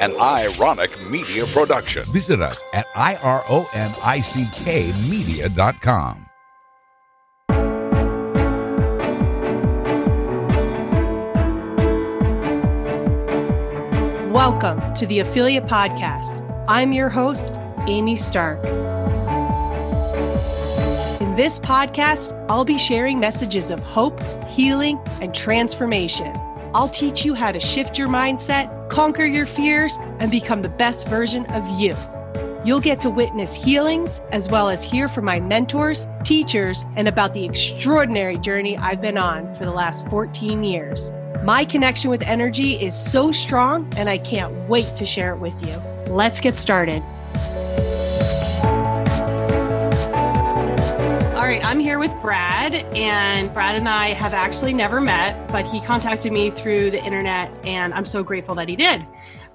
an ironic media production. Visit us at ironickmedia.com. Welcome to the Affiliate Podcast. I'm your host, Amy Stark. In this podcast, I'll be sharing messages of hope, healing, and transformation. I'll teach you how to shift your mindset, conquer your fears, and become the best version of you. You'll get to witness healings as well as hear from my mentors, teachers, and about the extraordinary journey I've been on for the last 14 years. My connection with energy is so strong, and I can't wait to share it with you. Let's get started. Right, I'm here with Brad, and Brad and I have actually never met, but he contacted me through the internet, and I'm so grateful that he did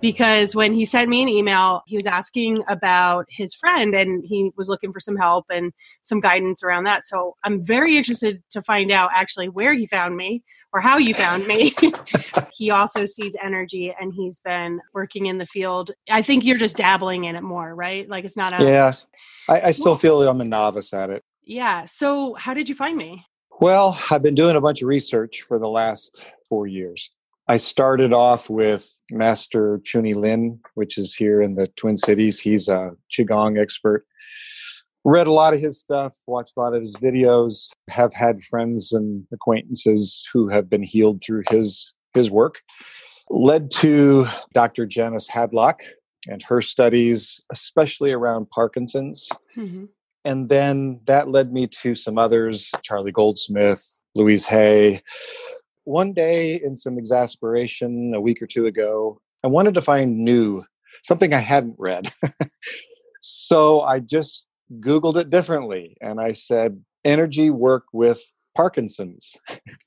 because when he sent me an email, he was asking about his friend and he was looking for some help and some guidance around that. So I'm very interested to find out actually where he found me or how you found me. he also sees energy and he's been working in the field. I think you're just dabbling in it more, right? Like it's not a. Yeah. I, I still feel I'm a novice at it. Yeah. So how did you find me? Well, I've been doing a bunch of research for the last four years. I started off with Master Chunyi Lin, which is here in the Twin Cities. He's a Qigong expert. Read a lot of his stuff, watched a lot of his videos, have had friends and acquaintances who have been healed through his his work. Led to Dr. Janice Hadlock and her studies, especially around Parkinson's. Mm-hmm. And then that led me to some others, Charlie Goldsmith, Louise Hay, one day in some exasperation a week or two ago, I wanted to find new, something I hadn't read. so I just Googled it differently and I said, energy work with Parkinson's.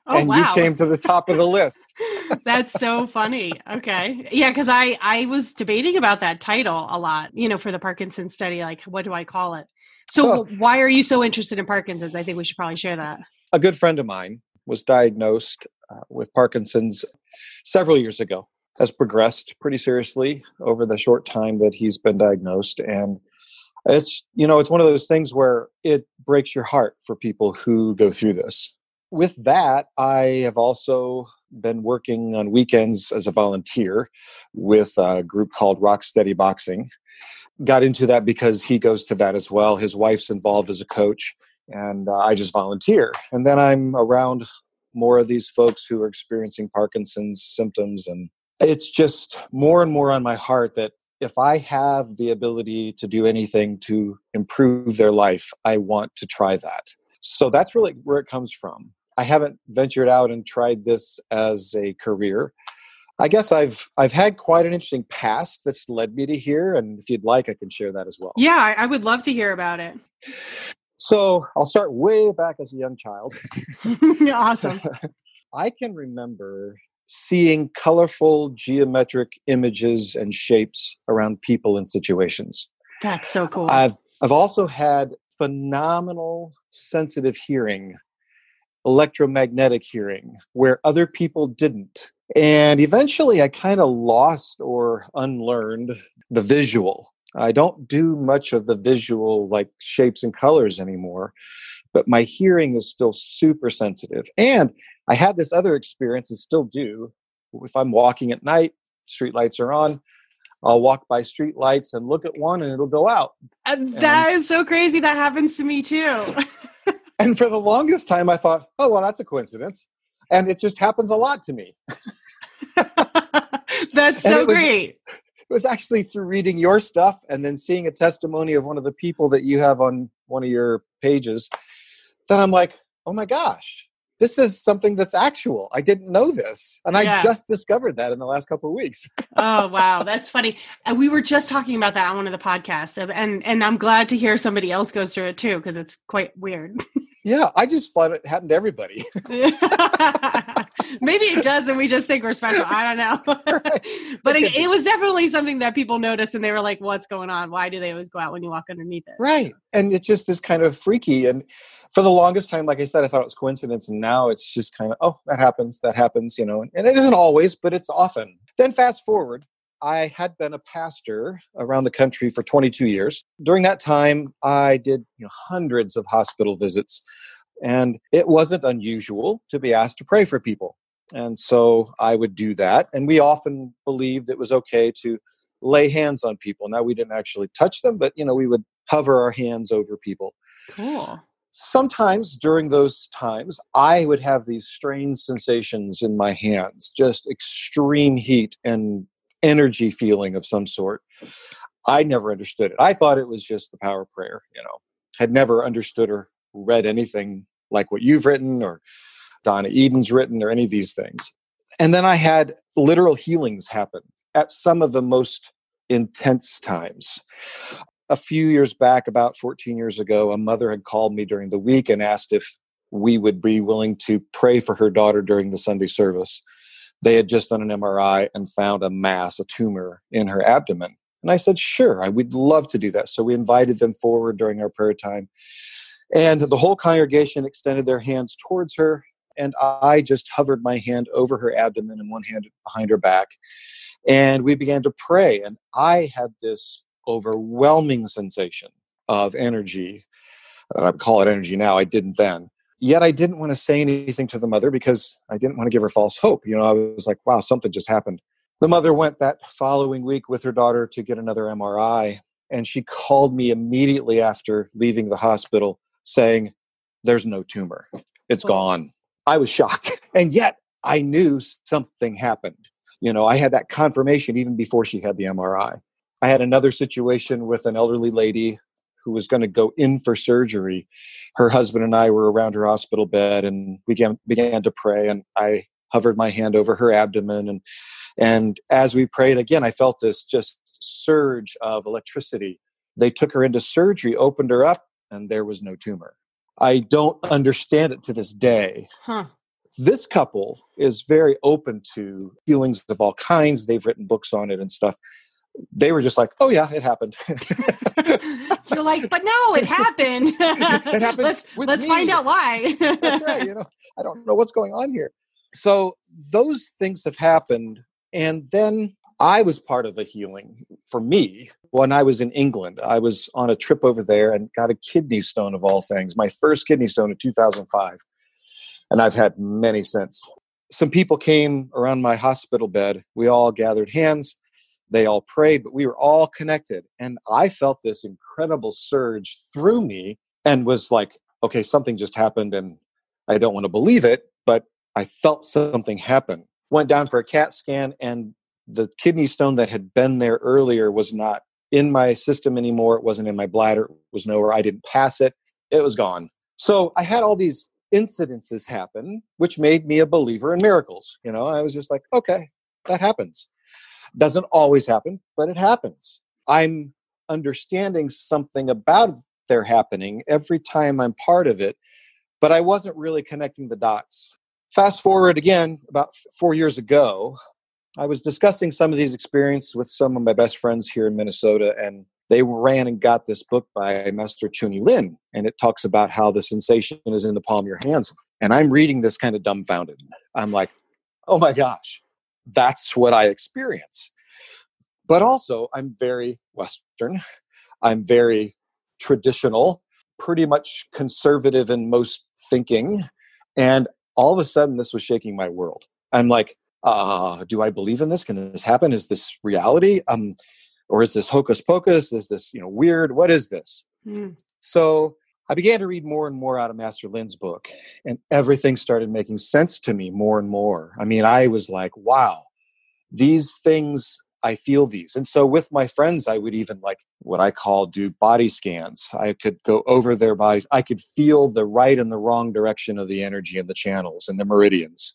Oh, and wow. you came to the top of the list. That's so funny. Okay. Yeah, because I I was debating about that title a lot, you know, for the Parkinson's study. Like, what do I call it? So, so why are you so interested in Parkinson's? I think we should probably share that. A good friend of mine was diagnosed uh, with Parkinson's several years ago. Has progressed pretty seriously over the short time that he's been diagnosed, and it's you know it's one of those things where it breaks your heart for people who go through this with that, I have also been working on weekends as a volunteer with a group called Rock Steady Boxing. Got into that because he goes to that as well. His wife's involved as a coach, and uh, I just volunteer. And then I'm around more of these folks who are experiencing Parkinson's symptoms. And it's just more and more on my heart that if I have the ability to do anything to improve their life, I want to try that. So that's really where it comes from. I haven't ventured out and tried this as a career. I guess I've I've had quite an interesting past that's led me to here, and if you'd like, I can share that as well. Yeah, I would love to hear about it. So I'll start way back as a young child. awesome. I can remember seeing colorful geometric images and shapes around people and situations. That's so cool. I've I've also had phenomenal sensitive hearing electromagnetic hearing where other people didn't. And eventually I kind of lost or unlearned the visual. I don't do much of the visual like shapes and colors anymore, but my hearing is still super sensitive. And I had this other experience and still do. If I'm walking at night, street lights are on, I'll walk by street lights and look at one and it'll go out. Uh, and that and, is so crazy. That happens to me too. And for the longest time, I thought, oh, well, that's a coincidence. And it just happens a lot to me. that's so it was, great. It was actually through reading your stuff and then seeing a testimony of one of the people that you have on one of your pages that I'm like, oh my gosh, this is something that's actual. I didn't know this. And yeah. I just discovered that in the last couple of weeks. oh, wow. That's funny. And we were just talking about that on one of the podcasts. And, and I'm glad to hear somebody else goes through it too, because it's quite weird. yeah. I just thought it happened to everybody. Maybe it does, and we just think we're special. I don't know. but it, it, was definitely something that people noticed and they were like, what's going on? Why do they always go out when you walk underneath it? Right. And it just is kind of freaky. And for the longest time, like I said, I thought it was coincidence, and now it's just kind of, oh, that happens, that happens, you know. And it isn't always, but it's often. Then fast forward, I had been a pastor around the country for 22 years. During that time, I did you know, hundreds of hospital visits, and it wasn't unusual to be asked to pray for people. And so I would do that. And we often believed it was okay to lay hands on people. Now we didn't actually touch them, but you know, we would hover our hands over people. Cool. Sometimes during those times, I would have these strange sensations in my hands, just extreme heat and energy feeling of some sort. I never understood it. I thought it was just the power prayer, you know. Had never understood or read anything like what you've written or Donna Eden's written or any of these things. And then I had literal healings happen at some of the most intense times. A few years back, about 14 years ago, a mother had called me during the week and asked if we would be willing to pray for her daughter during the Sunday service. They had just done an MRI and found a mass, a tumor in her abdomen. And I said, sure, I would love to do that. So we invited them forward during our prayer time. And the whole congregation extended their hands towards her and I just hovered my hand over her abdomen and one hand behind her back. And we began to pray. And I had this overwhelming sensation of energy. I call it energy now. I didn't then. Yet I didn't want to say anything to the mother because I didn't want to give her false hope. You know, I was like, wow, something just happened. The mother went that following week with her daughter to get another MRI. And she called me immediately after leaving the hospital saying, There's no tumor. It's oh. gone. I was shocked. And yet I knew something happened. You know, I had that confirmation even before she had the MRI. I had another situation with an elderly lady who was going to go in for surgery. Her husband and I were around her hospital bed and we began, began to pray and I hovered my hand over her abdomen and and as we prayed again I felt this just surge of electricity. They took her into surgery, opened her up and there was no tumor. I don't understand it to this day. Huh. This couple is very open to feelings of all kinds. They've written books on it and stuff. They were just like, "Oh yeah, it happened." You're like, "But no, it happened. it happened. let's let's me. find out why." That's right. You know, I don't know what's going on here. So those things have happened, and then I was part of the healing for me when I was in England. I was on a trip over there and got a kidney stone of all things, my first kidney stone in 2005. And I've had many since. Some people came around my hospital bed. We all gathered hands. They all prayed, but we were all connected. And I felt this incredible surge through me and was like, okay, something just happened and I don't want to believe it, but I felt something happen. Went down for a CAT scan and the kidney stone that had been there earlier was not in my system anymore. It wasn't in my bladder. It was nowhere. I didn't pass it. It was gone. So I had all these incidences happen, which made me a believer in miracles. You know, I was just like, okay, that happens. Doesn't always happen, but it happens. I'm understanding something about their happening every time I'm part of it, but I wasn't really connecting the dots. Fast forward again, about four years ago, I was discussing some of these experiences with some of my best friends here in Minnesota, and they ran and got this book by Master Chunyi Lin, and it talks about how the sensation is in the palm of your hands. And I'm reading this kind of dumbfounded. I'm like, oh my gosh, that's what I experience. But also, I'm very Western. I'm very traditional, pretty much conservative in most thinking. And all of a sudden, this was shaking my world. I'm like, uh, do I believe in this? Can this happen? Is this reality? Um, or is this hocus pocus? Is this you know weird? What is this? Mm. So I began to read more and more out of Master Lin's book, and everything started making sense to me more and more. I mean, I was like, wow, these things I feel these. And so with my friends, I would even like what I call do body scans. I could go over their bodies. I could feel the right and the wrong direction of the energy and the channels and the meridians.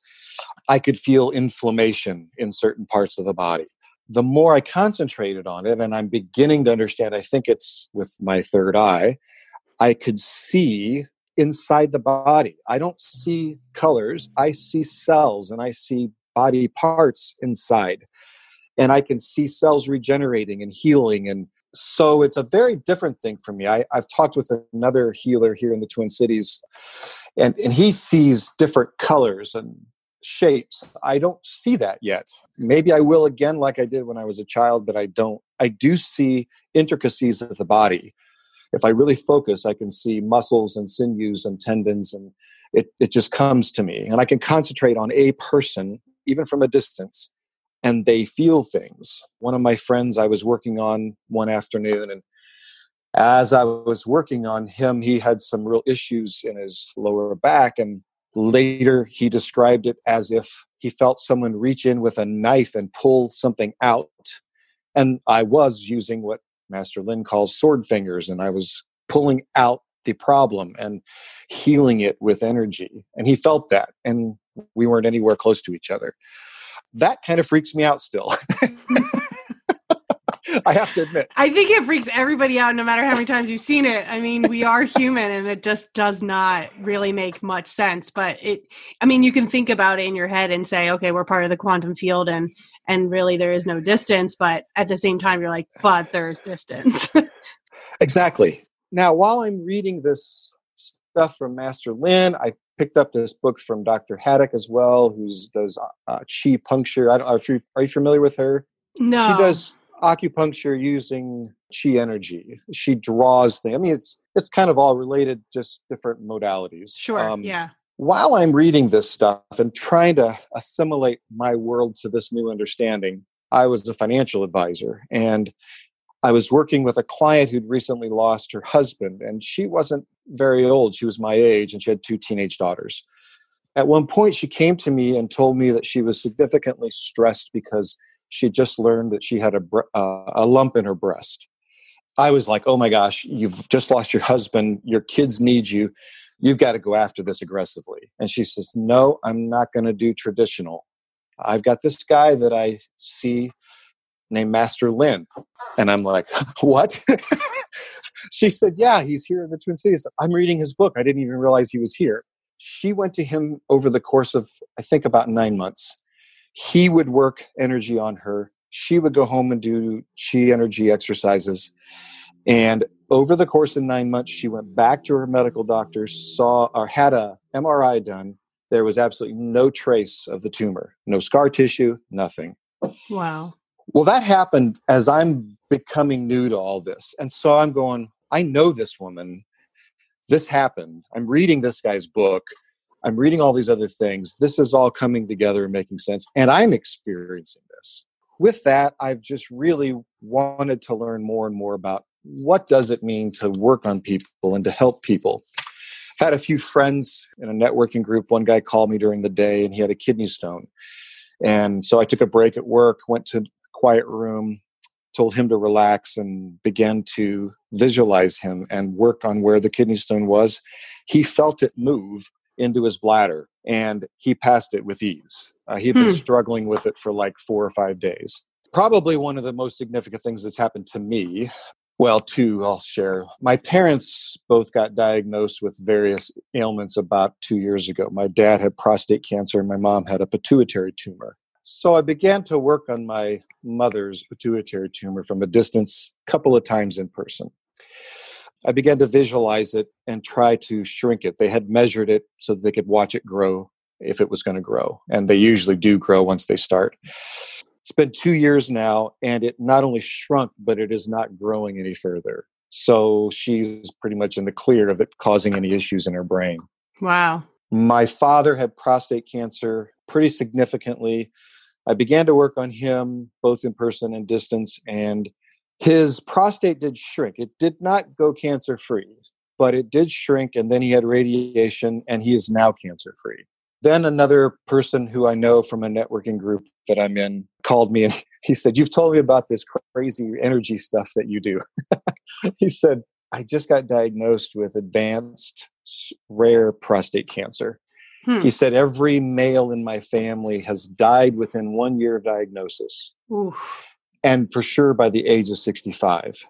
I could feel inflammation in certain parts of the body. The more I concentrated on it, and I'm beginning to understand, I think it's with my third eye, I could see inside the body. I don't see colors, I see cells and I see body parts inside and I can see cells regenerating and healing. And so it's a very different thing for me. I, have talked with another healer here in the Twin Cities, and, and he sees different colors and shapes. I don't see that yet. Maybe I will again, like I did when I was a child, but I don't. I do see intricacies of the body. If I really focus, I can see muscles and sinews and tendons, and it, it just comes to me. And I can concentrate on a person, even from a distance, and they feel things. One of my friends I was working on one afternoon, and as I was working on him, he had some real issues in his lower back. And later he described it as if he felt someone reach in with a knife and pull something out. And I was using what Master Lin calls sword fingers, and I was pulling out the problem and healing it with energy. And he felt that, and we weren't anywhere close to each other. That kind of freaks me out still. I have to admit. I think it freaks everybody out no matter how many times you've seen it. I mean, we are human and it just does not really make much sense, but it I mean, you can think about it in your head and say, okay, we're part of the quantum field and and really there is no distance, but at the same time you're like, but there's distance. exactly. Now, while I'm reading this stuff from Master Lin, I picked up this book from Dr. Hadlock as well, who does uh, chi puncture. I don't, are you, are you familiar with her? No. She does acupuncture using chi energy. She draws things. I mean, it's it's kind of all related, just different modalities. Sure. Um, yeah. While I'm reading this stuff and trying to assimilate my world to this new understanding, I was a financial advisor and I was working with a client who'd recently lost her husband, and she wasn't very old. She was my age, and she had two teenage daughters. At one point, she came to me and told me that she was significantly stressed because she just learned that she had a, uh, a lump in her breast. I was like, oh my gosh, you've just lost your husband. Your kids need you. You've got to go after this aggressively. And she says, no, I'm not going to do traditional. I've got this guy that I see named Master Lin. And I'm like, what? she said, yeah, he's here in the Twin Cities. I'm reading his book. I didn't even realize he was here. She went to him over the course of, I think, about nine months he would work energy on her. She would go home and do chi energy exercises. And over the course of nine months, she went back to her medical doctor, saw or had a MRI done. There was absolutely no trace of the tumor, no scar tissue, nothing. Wow. Well, that happened as I'm becoming new to all this. And so I'm going, I know this woman. This happened. I'm reading this guy's book. I'm reading all these other things. This is all coming together and making sense. And I'm experiencing this. With that, I've just really wanted to learn more and more about what does it mean to work on people and to help people. I've had a few friends in a networking group. One guy called me during the day and he had a kidney stone. And so I took a break at work, went to a quiet room, told him to relax and began to visualize him and work on where the kidney stone was. He felt it move into his bladder and he passed it with ease. Uh, he had been hmm. struggling with it for like four or five days. Probably one of the most significant things that's happened to me. Well, two I'll share. My parents both got diagnosed with various ailments about two years ago. My dad had prostate cancer, and my mom had a pituitary tumor. So I began to work on my mother's pituitary tumor from a distance, a couple of times in person. I began to visualize it and try to shrink it. They had measured it so that they could watch it grow if it was going to grow. And they usually do grow once they start. It's been two years now, and it not only shrunk, but it is not growing any further. So she's pretty much in the clear of it causing any issues in her brain. Wow. My father had prostate cancer pretty significantly. I began to work on him both in person and distance, and his prostate did shrink. It did not go cancer free, but it did shrink, and then he had radiation, and he is now cancer free. Then another person who I know from a networking group that I'm in called me and he said, You've told me about this crazy energy stuff that you do. he said, I just got diagnosed with advanced rare prostate cancer. Hmm. He said, Every male in my family has died within one year of diagnosis. Oof and for sure by the age of 65.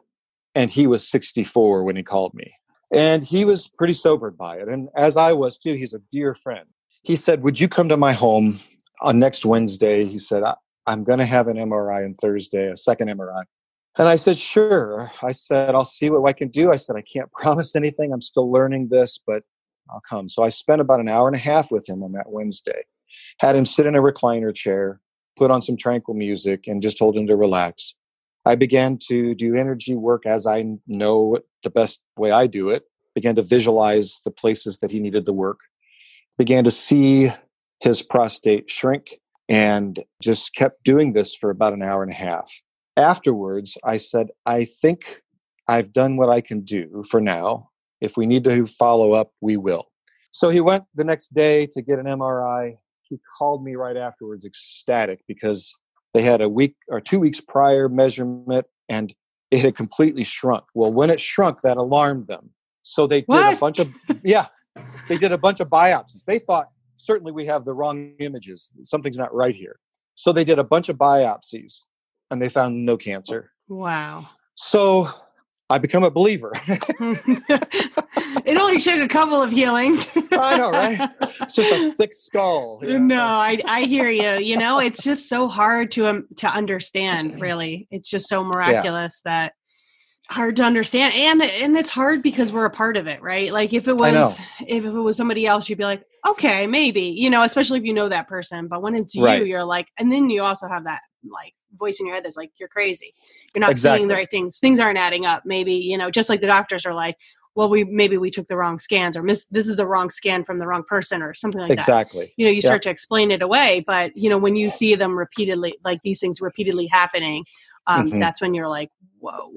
And he was 64 when he called me. And he was pretty sobered by it. And as I was too, he's a dear friend. He said, Would you come to my home on next Wednesday? He said, I'm going to have an MRI on Thursday, a second MRI. And I said, Sure. I said, I'll see what I can do. I said, I can't promise anything. I'm still learning this, but I'll come. So I spent about an hour and a half with him on that Wednesday. had him sit in a recliner chair, put on some tranquil music, and just told him to relax. I began to do energy work as I know the best way I do it, began to visualize the places that he needed the work, began to see his prostate shrink, and just kept doing this for about an hour and a half. Afterwards, I said, I think I've done what I can do for now. If we need to follow up, we will. So he went the next day to get an MRI. He called me right afterwards, ecstatic, because they had a week or two weeks prior measurement and it had completely shrunk. Well, when it shrunk, that alarmed them. So they did What? a bunch of, yeah, they did a bunch of biopsies. They thought, certainly we have the wrong images. Something's not right here. So they did a bunch of biopsies and they found no cancer. Wow. So I become a believer. it only took a couple of healings. I know, right? It's just a thick skull. you know? No, I I hear you. You know, it's just so hard to um, to understand. Really, it's just so miraculous that hard to understand, and and it's hard because we're a part of it, right? Like if it was if it was somebody else, you'd be like, okay, maybe, you know, especially if you know that person. But when it's Right. you, you're like, and then you also have that like voice in your head that's like, you're crazy. You're not Exactly. seeing the right things. Things aren't adding up. Maybe you know, just like the doctors are like. Well, we maybe we took the wrong scans, or miss this is the wrong scan from the wrong person, or something like that exactly. you know you Yeah. start to explain it away but you know when you see them repeatedly like these things repeatedly happening um, Mhm. that's when you're like whoa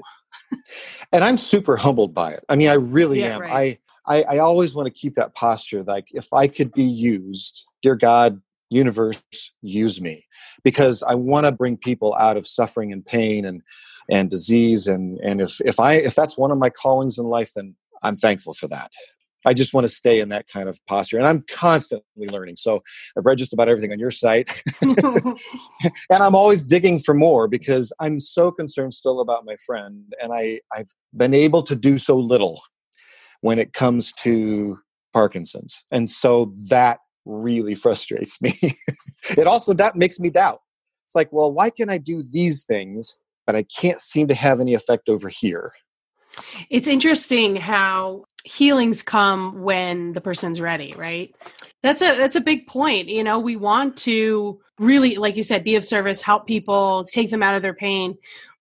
And I'm super humbled by it. I mean, I really Yeah, am. right. I, I I always want to keep that posture. Like, if I could be used, dear God, universe, use me, because I want to bring people out of suffering and pain and and disease. And and if if I if that's one of my callings in life, then I'm thankful for that. I just want to stay in that kind of posture, and I'm constantly learning. So I've read just about everything on your site. and I'm always digging for more because I'm so concerned still about my friend, and I I've been able to do so little when it comes to Parkinson's, and so that really frustrates me. it also that makes me doubt. It's like, well, why can I do these things, but I can't seem to have any effect over here? It's interesting how healings come when the person's ready right? That's a that's a big point you know we want to really like you said be of service help people take them out of their pain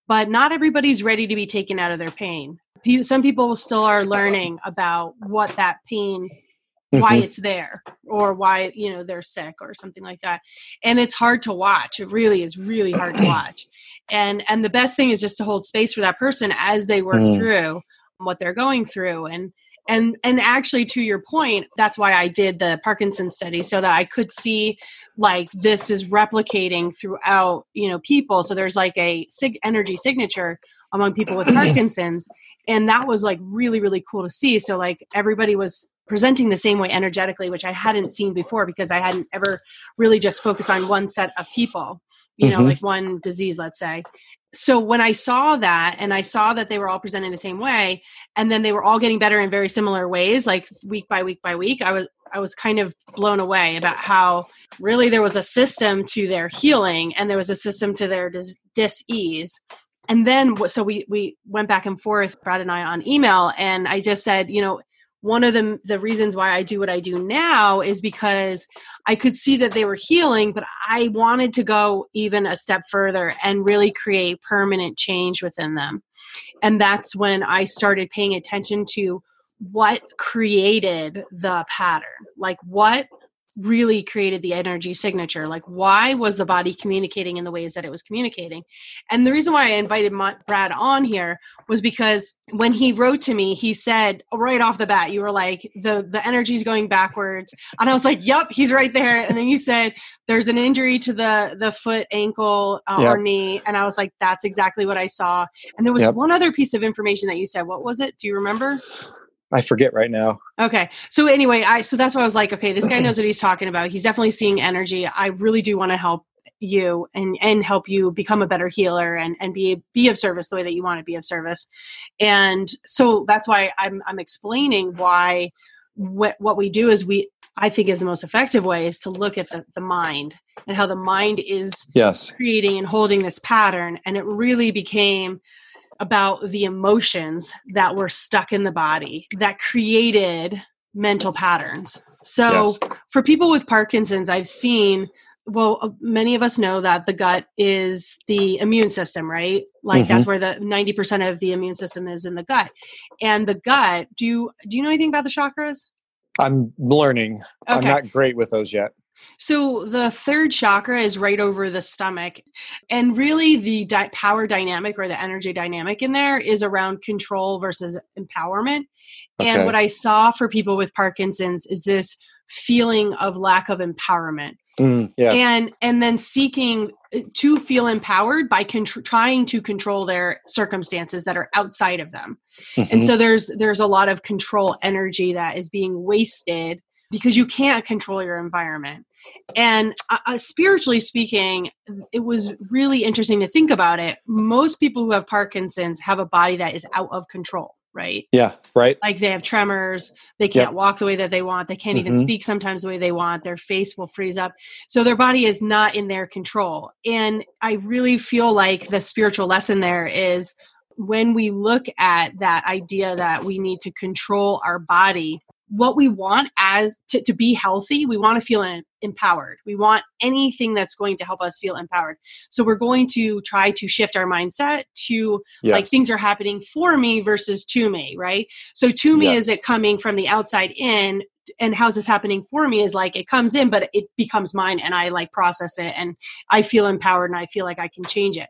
but not everybody's ready to be taken out of their pain. Some people still are learning about what that pain why Mhm. it's there or why you know they're sick or something like that and it's hard to watch it really is really hard to watch and and the best thing is just to hold space for that person as they work Mm. through what they're going through. And and and actually to your point that's why i did the parkinson's study so that i could see like this is replicating throughout you know people. So there's like a sig- energy signature among people with parkinson's and that was like really really cool to see. So like everybody was presenting the same way energetically which i hadn't seen before because i hadn't ever really just focused on one set of people you know Mhm. like one disease let's say so when i saw that and i saw that they were all presenting the same way and then they were all getting better in very similar ways like week by week by week i was i was kind of blown away about how really there was a system to their healing and there was a system to their dis- dis-ease and then so we we went back and forth brad and i on email and i just said you know one of the the reasons why i do what i do now is because i could see that they were healing but i wanted to go even a step further and really create permanent change within them. And that's when i started paying attention to what created the pattern. Like what really created the energy signature. Like why was the body communicating in the ways that it was communicating? And the reason why i invited brad on here was because when he wrote to me he said right off the bat you were like the the energy's going backwards. And i was like yep he's right there. And then you said there's an injury to the the foot ankle uh, Yep. or knee. And i was like that's exactly what i saw. And there was Yep. one other piece of information that you said. What was it? Do you remember I forget right now. Okay. So anyway, I so that's why I was like, okay, this guy knows what he's talking about. He's definitely seeing energy. I really do want to help you and and help you become a better healer and and be be of service the way that you want to be of service. And so that's why I'm I'm explaining why what what we do is we I think is the most effective way is to look at the, the mind and how the mind is Yes. creating and holding this pattern and it really became about the emotions that were stuck in the body that created mental patterns So Yes. for people with Parkinson's, I've seen well, uh, many of us know that the gut is the immune system, right? Like that's where the 90% of the immune system is in the gut. And the gut, do you do you know anything about the chakras? I'm learning. I'm not great with those yet. So the third chakra is right over the stomach. And really the di- power dynamic or the energy dynamic in there is around control versus empowerment. And what I saw for people with Parkinson's is this feeling of lack of empowerment. Mm, yes. and and then seeking uh, to feel empowered by contr- trying to control their circumstances that are outside of them and Mhm. so there's there's a lot of control energy that is being wasted because you can't control your environment and uh, uh, spiritually speaking it was really interesting to think about it most people who have parkinson's have a body that is out of control right yeah. Right. like they have tremors they can't Yep. walk the way that they want they can't even Mhm. speak sometimes the way they want their face will freeze up so their body is not in their control and i really feel like the spiritual lesson there is when we look at that idea that we need to control our body what we want as to, to be healthy we want to feel em- empowered. We want anything that's going to help us feel empowered. So we're going to try to shift our mindset to Yes. like things are happening for me versus to me right? So to me is it coming from the outside in and how's this happening for me is like it comes in but it becomes mine and i like process it and i feel empowered and i feel like i can change it.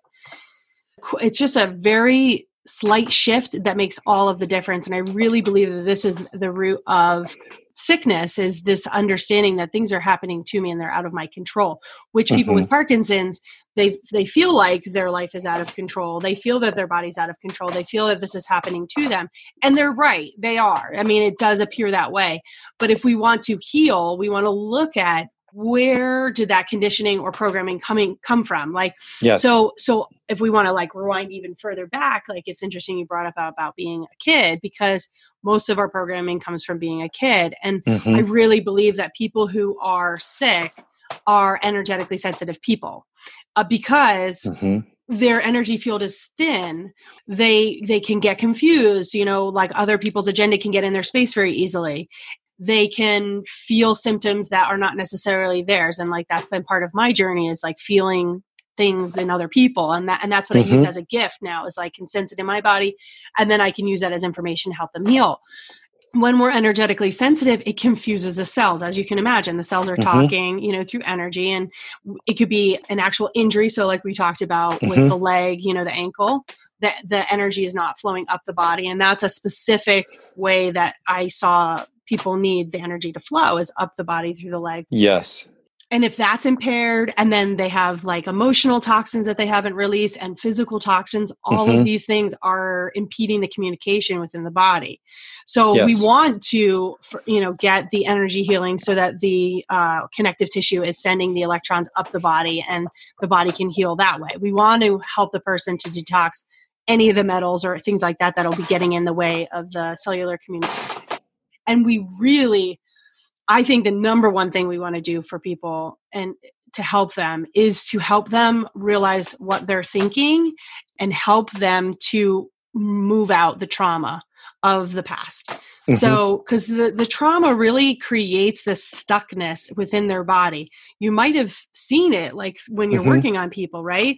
It's just a very slight shift that makes all of the difference. And i really believe that this is the root of sickness is this understanding that things are happening to me and they're out of my control which people with mm-hmm. parkinson's they they feel like their life is out of control. They feel that their body's out of control. They feel that this is happening to them and they're right. They are. I mean it does appear that way. But if we want to heal we want to look at where did that conditioning or programming coming come from like yes. so so if we want to like rewind even further back like it's interesting you brought up about, about being a kid because most of our programming comes from being a kid and Mhm. I really believe that people who are sick are energetically sensitive people uh, because Mhm. their energy field is thin they they can get confused you know like other people's agenda can get in their space very easily they can feel symptoms that are not necessarily theirs. And like that's been part of my journey is like feeling things in other people. And that and that's what i use Mhm. as a gift now is I can sense it in my body. And then i can use that as information to help them heal. When we're energetically sensitive it confuses the cells as you can imagine. The cells are Mhm. talking you know through energy. And it could be an actual injury. So like we talked about with Mhm. the leg you know the ankle that the energy is not flowing up the body. And that's a specific way that i saw people need the energy to flow is up the body through the leg. Yes. and if that's impaired and then they have like emotional toxins that they haven't released and physical toxins all Mhm. of these things are impeding the communication within the body. So we want to for- you know get the energy healing so that the uh, connective tissue is sending the electrons up the body and the body can heal that way. We want to help the person to detox any of the metals or things like that that'll be getting in the way of the cellular communication and we really I think the number one thing we want to do for people and to help them is to help them realize what they're thinking and help them to move out the trauma of the past. Mhm. So, because the, the trauma really creates this stuckness within their body. You might have seen it like when you're Mhm. working on people, right?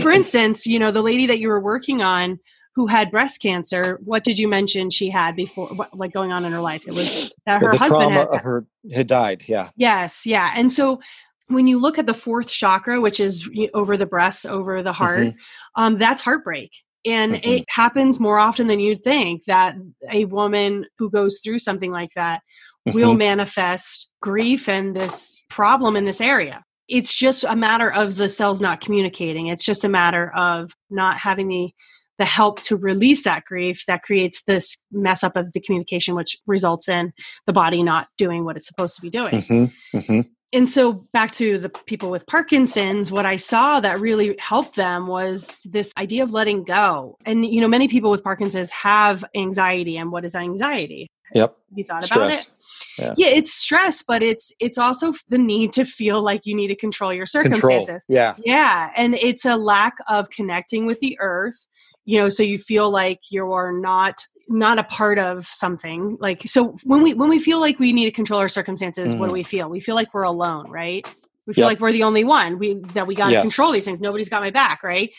For instance, you know, the lady that you were working on who had breast cancer, what did you mention she had before, what, like going on in her life? It was that her the husband had. of her had died. Yeah. Yes, yeah. And so when you look at the fourth chakra, which is over the breasts, over the heart, Mhm. um, that's heartbreak. And Mhm. it happens more often than you'd think that a woman who goes through something like that will Mhm. manifest grief and this problem in this area. It's just a matter of the cells not communicating. It's just a matter of not having the the help to release that grief that creates this mess up of the communication, which results in the body not doing what it's supposed to be doing Mhm. Mhm. and so back to the people with parkinson's what i saw that really helped them was this idea of letting go and you know many people with parkinson's have anxiety and what is anxiety Yep. have you thought about it Yeah. yeah it's stress but it's it's also the need to feel like you need to control your Control. circumstances Yeah. yeah and it's a lack of connecting with the earth you know so you feel like you're not not a part of something like so when we when we feel like we need to control our circumstances what do Mm. we feel we feel like we're alone right we feel Yep. like we're the only one we that we got to Yes. control these things nobody's got my back right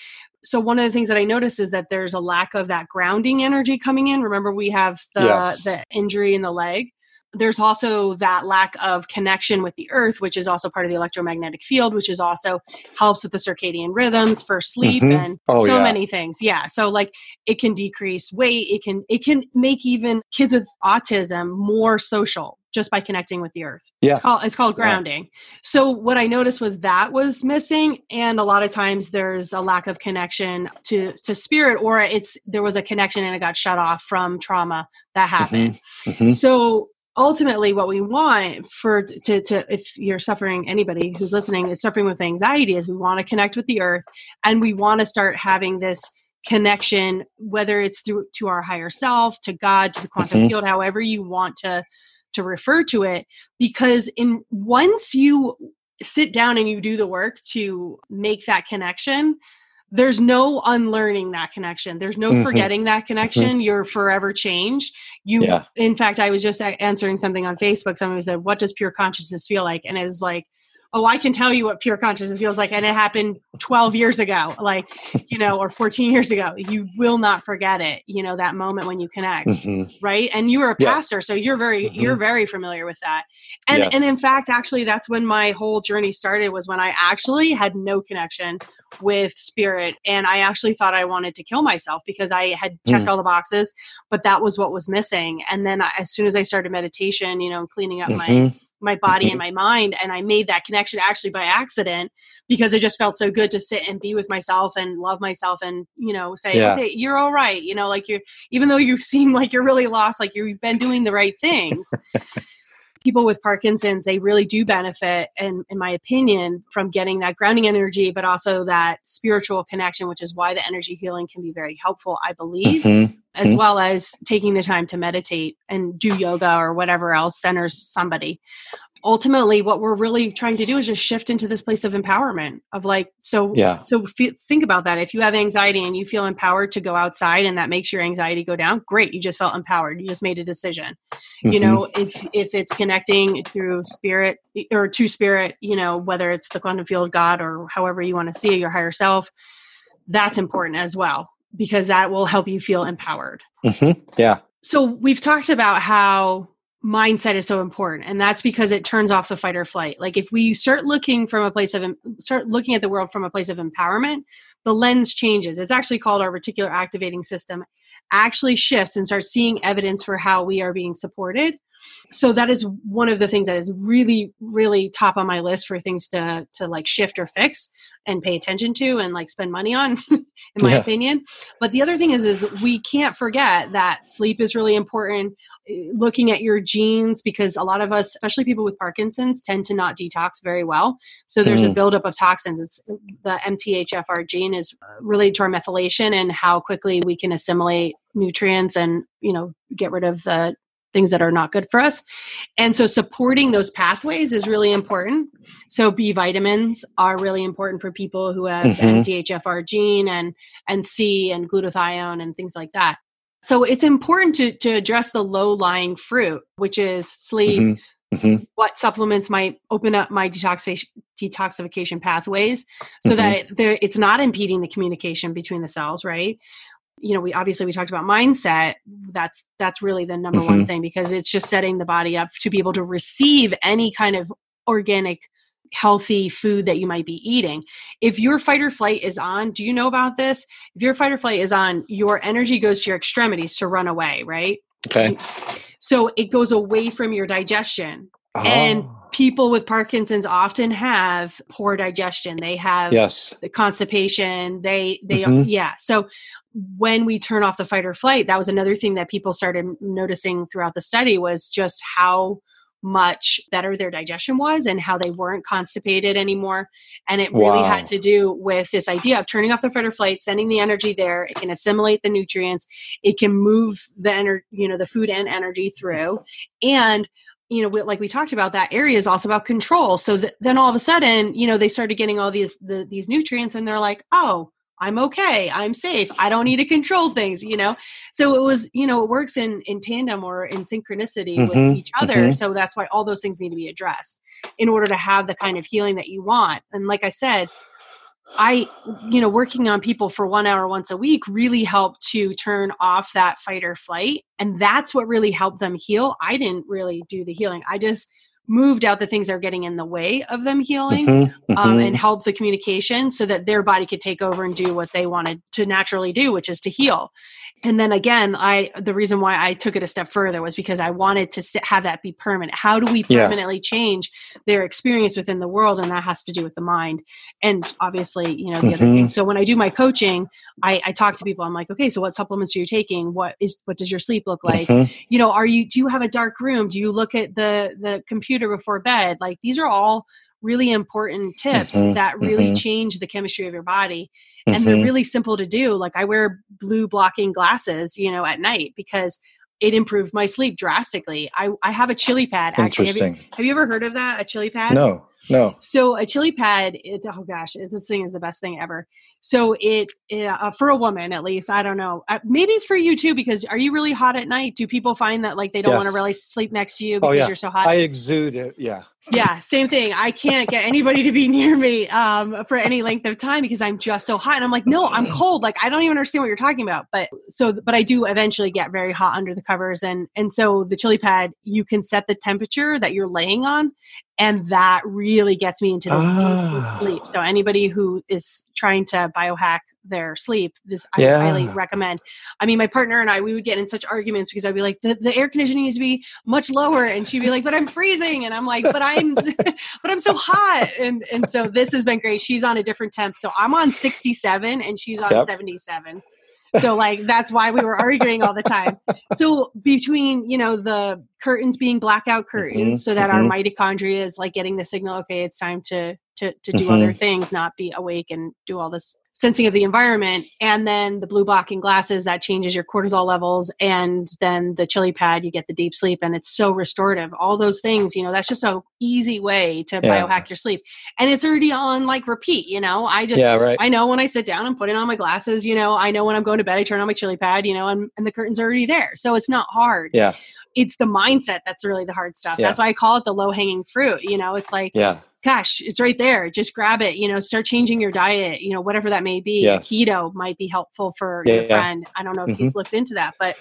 so one of the things that i notice is that there's a lack of that grounding energy coming in remember we have the Yes. the injury in the leg there's also that lack of connection with the earth which is also part of the electromagnetic field which is also helps with the circadian rhythms for sleep Mhm. and Oh, so yeah. many things yeah so like it can decrease weight it can it can make even kids with autism more social just by connecting with the earth Yeah. it's called, it's called Yeah. grounding so what i noticed was that was missing and a lot of times there's a lack of connection to to spirit or it's there was a connection and it got shut off from trauma that happened Mhm. so ultimately what we want for to, to if you're suffering anybody who's listening is suffering with anxiety is we want to connect with the earth and we want to start having this connection whether it's through to our higher self to god to the quantum Mhm. field however you want to to refer to it because in once you sit down and you do the work to make that connection there's no unlearning that connection. There's no Mhm. forgetting that connection. You're forever changed. You Yeah. in fact i was just answering something on facebook. Someone said what does pure consciousness feel like? And it was like oh i can tell you what pure consciousness feels like and it happened 12 years ago like you know or 14 years ago you will not forget it you know that moment when you connect Mhm. right and you were a Yes. pastor so you're very Mhm. you're very familiar with that and Yes. and in fact actually that's when my whole journey started was when i actually had no connection with spirit and i actually thought i wanted to kill myself because i had checked Mm. all the boxes but that was what was missing and then I, as soon as i started meditation you know cleaning up my Mhm. My body and mm-hmm. my mind and i made that connection actually by accident because it just felt so good to sit and be with myself and love myself and you know say Yeah. okay you're all right you know like you're even though you seem like you're really lost like you've been doing the right things people with parkinson's they really do benefit in, in my opinion from getting that grounding energy but also that spiritual connection which is why the energy healing can be very helpful i believe Mhm. as Mhm. well as taking the time to meditate and do yoga or whatever else centers somebody. Ultimately, what we're really trying to do is just shift into this place of empowerment of like, so, Yeah. so fe- think about that. If you have anxiety and you feel empowered to go outside and that makes your anxiety go down, great. You just felt empowered. You just made a decision. You Mhm. know, if, if it's connecting through spirit or to spirit, you know, whether it's the quantum field God or however you want to see it, your higher self, that's important as well because that will help you feel empowered. Mhm. Yeah. So we've talked about how mindset is so important and that's because it turns off the fight or flight. Like if we start looking from a place of start looking at the world from a place of empowerment, the lens changes. It's actually called our reticular activating system actually shifts and starts seeing evidence for how we are being supported. So that is one of the things that is really really top on my list for things to to like shift or fix and pay attention to and like spend money on in my Yeah. opinion. But the other thing is is we can't forget that sleep is really important eh, looking at your genes because a lot of us especially people with parkinson's tend to not detox very well so there's a Mm. buildup of toxins it's the mthfr gene is related to our methylation and how quickly we can assimilate nutrients and you know get rid of the things that are not good for us and so supporting those pathways is really important so b vitamins are really important for people who have the Mhm. mthfr gene and and c and glutathione and things like that so it's important to to address the low lying fruit which is sleep Mhm. Mhm. what supplements might open up my detoxification detoxification pathways so Mhm. that it, it's not impeding the communication between the cells right you know we obviously we talked about mindset. That's that's really the number one Mhm. thing because it's just setting the body up to be able to receive any kind of organic healthy food that you might be eating. If your fight or flight is on do you know about this? If your fight or flight is on your energy goes to your extremities to run away right? Okay. so it goes away from your digestion and Oh. people with parkinson's often have poor digestion they have yes. the constipation they they Mhm. yeah so when we turn off the fight or flight that was another thing that people started noticing throughout the study was just how much better their digestion was and how they weren't constipated anymore and it really Wow. had to do with this idea of turning off the fight or flight sending the energy there it can assimilate the nutrients it can move the energy you know the food and energy through and you know like we talked about that area is also about control so th- then all of a sudden you know they started getting all these the, these nutrients and they're like oh I'm okay. I'm safe. I don't need to control things, you know? So it was, you know, it works in, in tandem or in synchronicity Mhm, with each other. mhm. So that's why all those things need to be addressed in order to have the kind of healing that you want. And like I said, I, you know, working on people for one hour once a week really helped to turn off that fight or flight. And that's what really helped them heal. I didn't really do the healing. I just moved out the things that are getting in the way of them healing Mhm, um, mhm. and help the communication so that their body could take over and do what they wanted to naturally do, which is to heal. And then again, I the reason why I took it a step further was because I wanted to have that be permanent. How do we Yeah. permanently change their experience within the world? And that has to do with the mind, and obviously, you know, the other Mhm. things. So when I do my coaching, I, I talk to people. I'm like, okay, so what supplements are you taking? What is what does your sleep look like? Mhm. you know are you do you have a dark room do you look at the the computer before bed like these are all really important tips Mhm, that really mhm. change the chemistry of your body and they're Mhm. really simple to do like i wear blue blocking glasses you know at night because it improved my sleep drastically i i have a chili pad actually have you, have you ever heard of that a chili pad No, no. so a chili pad, it, oh gosh, it- this thing is the best thing ever. So it, it, uh, for a woman at least, I don't know, uh, maybe for you too, because are you really hot at night? Do people find that like they don't want to really sleep next to you Oh, because yeah. you're so hot? I exude it. Yeah. Yeah, same thing. I can't get anybody to be near me um, for any length of time because I'm just so hot. And I'm like, no, I'm cold. Like I don't even understand what you're talking about. But so, but I do eventually get very hot under the covers, and and so the chili pad, you can set the temperature that you're laying on, and that really gets me into this deep sleep. So anybody who is trying to biohack their sleep, this I Yeah. highly recommend. I mean, my partner and I, we would get in such arguments because I'd be like, the, the air conditioning needs to be much lower, and she'd be like, but I'm freezing, and I'm like, but I'm, but I'm so hot, and and so this has been great. She's on a different temp, so I'm on 67 and she's on Yep. 77. So like that's why we were arguing all the time. So between you know the curtains being blackout curtains, Mhm, so that our mhm. mitochondria is like getting the signal, okay, it's time to to to do Mhm. other things, not be awake and do all this sensing of the environment. And then the blue blocking glasses that changes your cortisol levels, and then the chili pad, you get the deep sleep, and it's so restorative. All those things, you know, that's just a easy way to Yeah. biohack your sleep, and it's already on like repeat. You know, I just yeah, right. I know when I sit down, I'm putting on my glasses, you know, I know when I'm going to bed, I turn on my chili pad, you know, and, and the curtain's are already there. So it's not hard. Yeah. It's the mindset that's really the hard stuff. Yeah. That's why I call it the low hanging fruit. You know, it's like, yeah. Gosh, it's right there. Just grab it, you know, start changing your diet, you know, whatever that may be. Yes. Keto might be helpful for Yeah, your yeah. friend. I don't know if he's mm-hmm. looked into that, but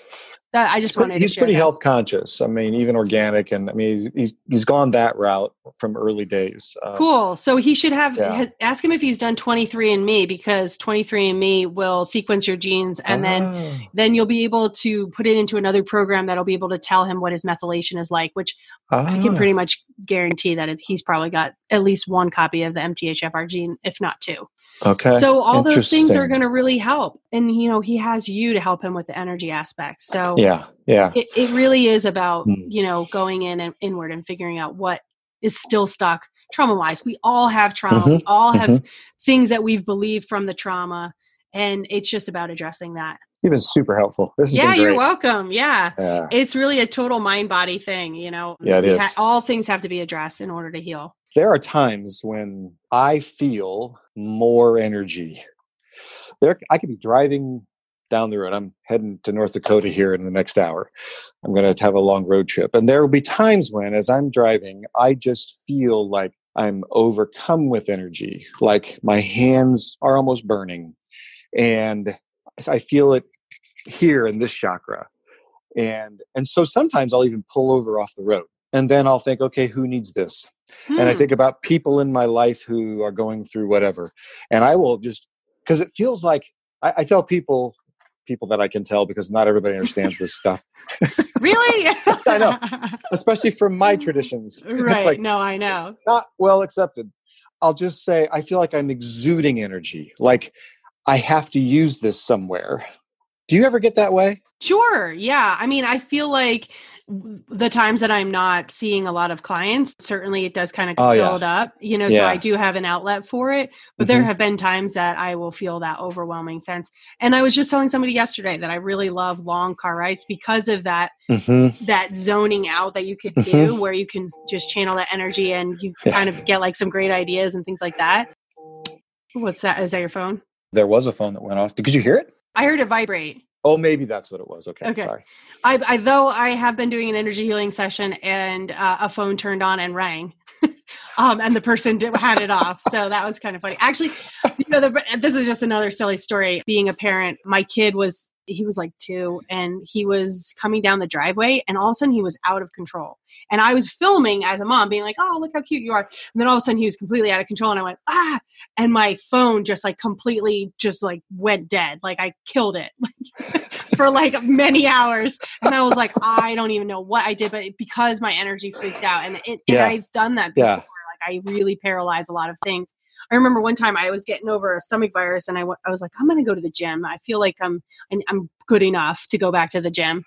that I just wanted he's to share pretty this. health conscious. I mean, even organic, and I mean, he's he's gone that route from early days. Uh, Cool. So he should have Yeah. ha- ask him if he's done 23andMe because 23andMe will sequence your genes and then ah, then you'll be able to put it into another program that'll be able to tell him what his methylation is like, which I can ah, pretty much guarantee that it, he's probably got at least one copy of the MTHFR gene, if not two. okay. So all those things are going to really help. And, you know, he has you to help him with the energy aspects. So yeah, yeah, it, it really is about, Hmm. you know, going in and inward and figuring out what is still stuck trauma wise. We all have trauma. We all have things that we've believed from the trauma. And it's just about addressing that. You've been super helpful. This has Yeah, you're welcome. Yeah Yeah. it's really a total mind body thing you know Yeah, it is. all things have to be addressed in order to heal there are times when I feel more energy. There, I could be driving down the road. I'm heading to North Dakota here in the next hour. I'm going to have a long road trip, and there will be times when, as I'm driving, I just feel like I'm overcome with energy, like my hands are almost burning, and I feel it here in this chakra, and and so sometimes I'll even pull over off the road, and then I'll think, okay, who needs this? and I Hmm. think about people in my life who are going through whatever, and I will just because it feels like I, I tell people, people that I can tell because not everybody understands this stuff, really I know. especially from my traditions. right It's like no i know not well accepted. I'll just say I feel like I'm exuding energy, like I have to use this somewhere. Do you ever get that way? sure yeah i mean i feel like w- the times that i'm not seeing a lot of clients certainly it does kind of Oh, yeah. build up you know so i do have an outlet for it but there Mhm. have been times that i will feel that overwhelming sense and i was just telling somebody yesterday that i really love long car rides because of that Mm-hmm. that zoning out that you could Mhm. do where you can just channel that energy and you Yeah. kind of get like some great ideas and things like that. What's that? Is that your phone? There was a phone that went off. Did you hear it? I heard it vibrate. Oh, maybe that's what it was. Okay, Okay. sorry. I, I though I have been doing an energy healing session and uh, a phone turned on and rang, um, and the person did, had it off. So that was kind of funny. Actually, you know, the, this is just another silly story. Being a parent, my kid was he was like two, and he was coming down the driveway, and all of a sudden he was out of control. And I was filming as a mom, being like, "Oh, look how cute you are!" And then all of a sudden he was completely out of control, and I went, "Ah!" And my phone just like completely just like went dead. Like I killed it. for like many hours and i was like i don't even know what i did but because my energy freaked out and, it, and i've done that before Yeah. like i really paralyze a lot of things i remember one time i was getting over a stomach virus and i, w- I was like i'm going to go to the gym i feel like i'm I'm- good enough to go back to the gym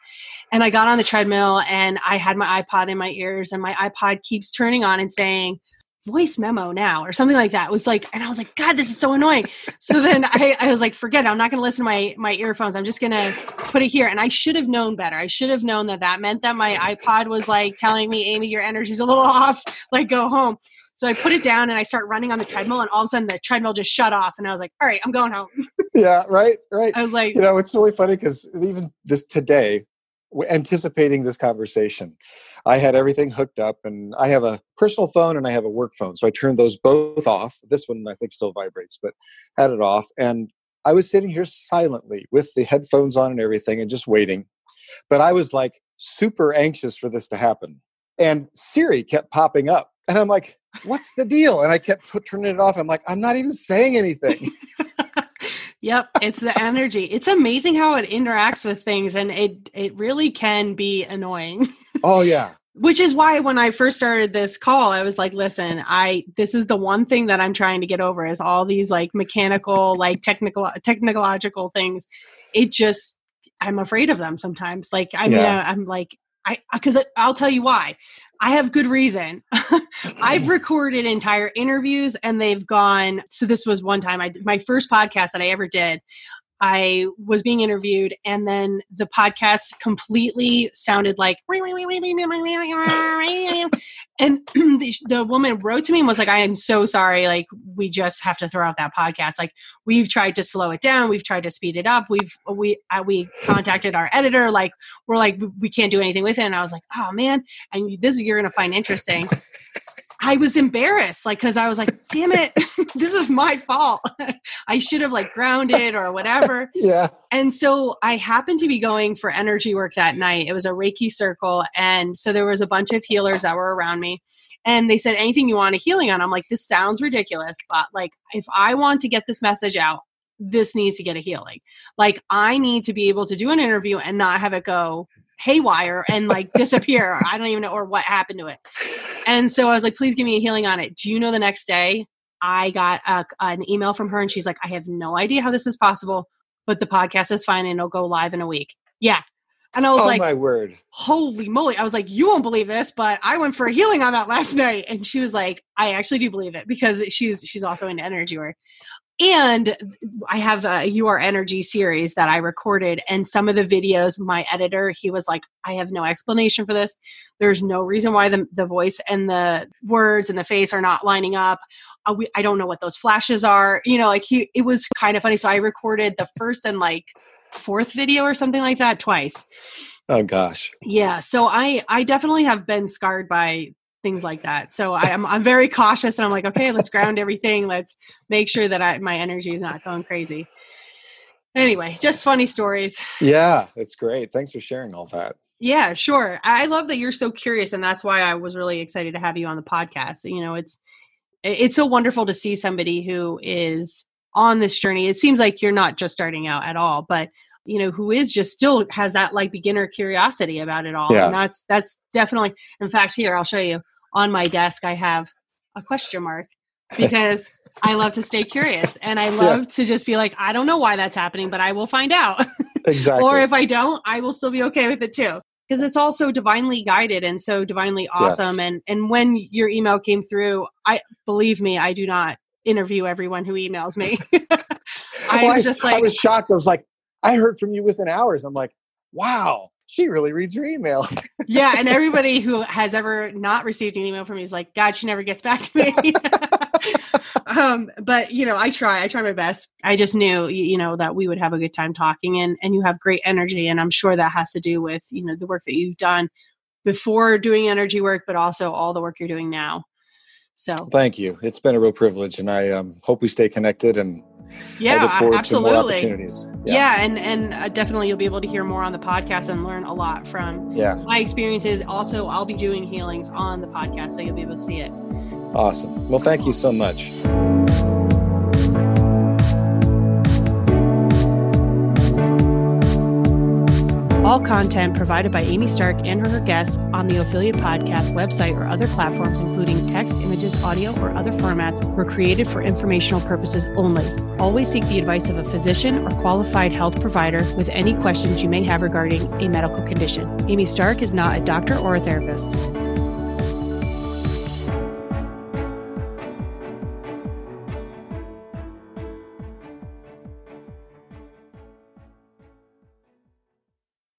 and i got on the treadmill and i had my ipod in my ears and my ipod keeps turning on and saying voice memo now or something like that it was like and i was like god this is so annoying so then I, I was like, forget it. I'm not going to listen to my, my earphones. I'm just going to put it here. And I should have known better. I should have known that that meant that my iPod was like telling me, Amy, your energy's a little off. Like, go home. So I put it down and I start running on the treadmill. And all of a sudden, the treadmill just shut off. And I was like, all right, I'm going home. Yeah, right, right. I was like, You know, it's really funny because even this today, anticipating this conversation, I had everything hooked up and I have a personal phone and I have a work phone. So I turned those both off. This one I think still vibrates, but had it off. And I was sitting here silently with the headphones on and everything and just waiting. But I was like super anxious for this to happen. And Siri kept popping up. And I'm like, what's the deal? And I kept put, turning it off. I'm like, I'm not even saying anything. yep, it's the energy. It's amazing how it interacts with things. And it, it really can be annoying. oh, yeah. which is why when i first started this call i was like listen i this is the one thing that i'm trying to get over is all these like mechanical like technical technological things it just i'm afraid of them sometimes like i mean Yeah. I, i'm like i because i'll tell you why i have good reason. I've recorded entire interviews and they've gone so this was one time i my first podcast that i ever did I was being interviewed, and then the podcast completely sounded like, and the, the woman wrote to me and was like, "I am so sorry. Like, we just have to throw out that podcast. Like, we've tried to slow it down, we've tried to speed it up. We've we uh, we contacted our editor. Like, we're like, we can't do anything with it." And I was like, "Oh man!" And this is you're gonna find interesting. I was embarrassed, like, because I was like, damn it, this is my fault. I should have like grounded or whatever. Yeah. And so I happened to be going for energy work that night. It was a Reiki circle. And so there was a bunch of healers that were around me. And they said, anything you want a healing on? I'm like, this sounds ridiculous, but like, if I want to get this message out, this needs to get a healing. Like, I need to be able to do an interview and not have it go haywire and like disappear. I don't even know or what happened to it. And so I was like, please give me a healing on it. Do you know the next day I got a, an email from her and she's like, I have no idea how this is possible, but the podcast is fine and it'll go live in a week. Yeah. And I was oh, like, my word. holy moly. I was like, you won't believe this, but I went for a healing on that last night. And she was like, I actually do believe it because she's she's also into energy work. And I have a UR Energy series that I recorded, and some of the videos, my editor, he was like, I have no explanation for this. There's no reason why the, the voice and the words and the face are not lining up. Uh, we, I don't know what those flashes are. You know, like he, it was kind of funny. So I recorded the first and like fourth video or something like that twice. Oh, gosh. Yeah, so I I definitely have been scarred by things like that. So I, am I'm very cautious, and I'm like, okay, let's ground everything. Let's make sure that I, my energy is not going crazy. Anyway, just funny stories. Yeah, it's great. Thanks for sharing all that. Yeah, sure. I love that you're so curious, and that's why I was really excited to have you on the podcast. You know, it's it's so wonderful to see somebody who is on this journey. It seems like you're not just starting out at all, but you know, who is just still has that like beginner curiosity about it all. Yeah. And that's that's definitely in fact here, I'll show you on my desk I have a question mark because I love to stay curious and I love to just be like, I don't know why that's happening, but I will find out. Exactly. or if I don't, I will still be okay with it too. Because it's all so divinely guided and so divinely awesome. And and when your email came through, I believe me, I do not interview everyone who emails me. I Well, was just like, I was shocked. I was like, I heard from you within hours. I'm like, wow, she really reads your email. yeah. And everybody who has ever not received an email from me is like, God, she never gets back to me. um, but you know, I try. I try my best. I just knew, you know, that we would have a good time talking, and and you have great energy, and I'm sure that has to do with you know the work that you've done before doing energy work, but also all the work you're doing now. So thank you. It's been a real privilege, and I um, hope we stay connected and yeah, I look forward absolutely. to more opportunities. Yeah. yeah, and and uh, definitely you'll be able to hear more on the podcast and learn a lot from yeah. my experiences. Also, I'll be doing healings on the podcast, so you'll be able to see it. Awesome. Well, thank you so much. All content provided by Amy Stark and her guests on the Ophelia Podcast website or other platforms, including text, images, audio, or other formats, were created for informational purposes only. Always seek the advice of a physician or qualified health provider with any questions you may have regarding a medical condition. Amy Stark is not a doctor or a therapist.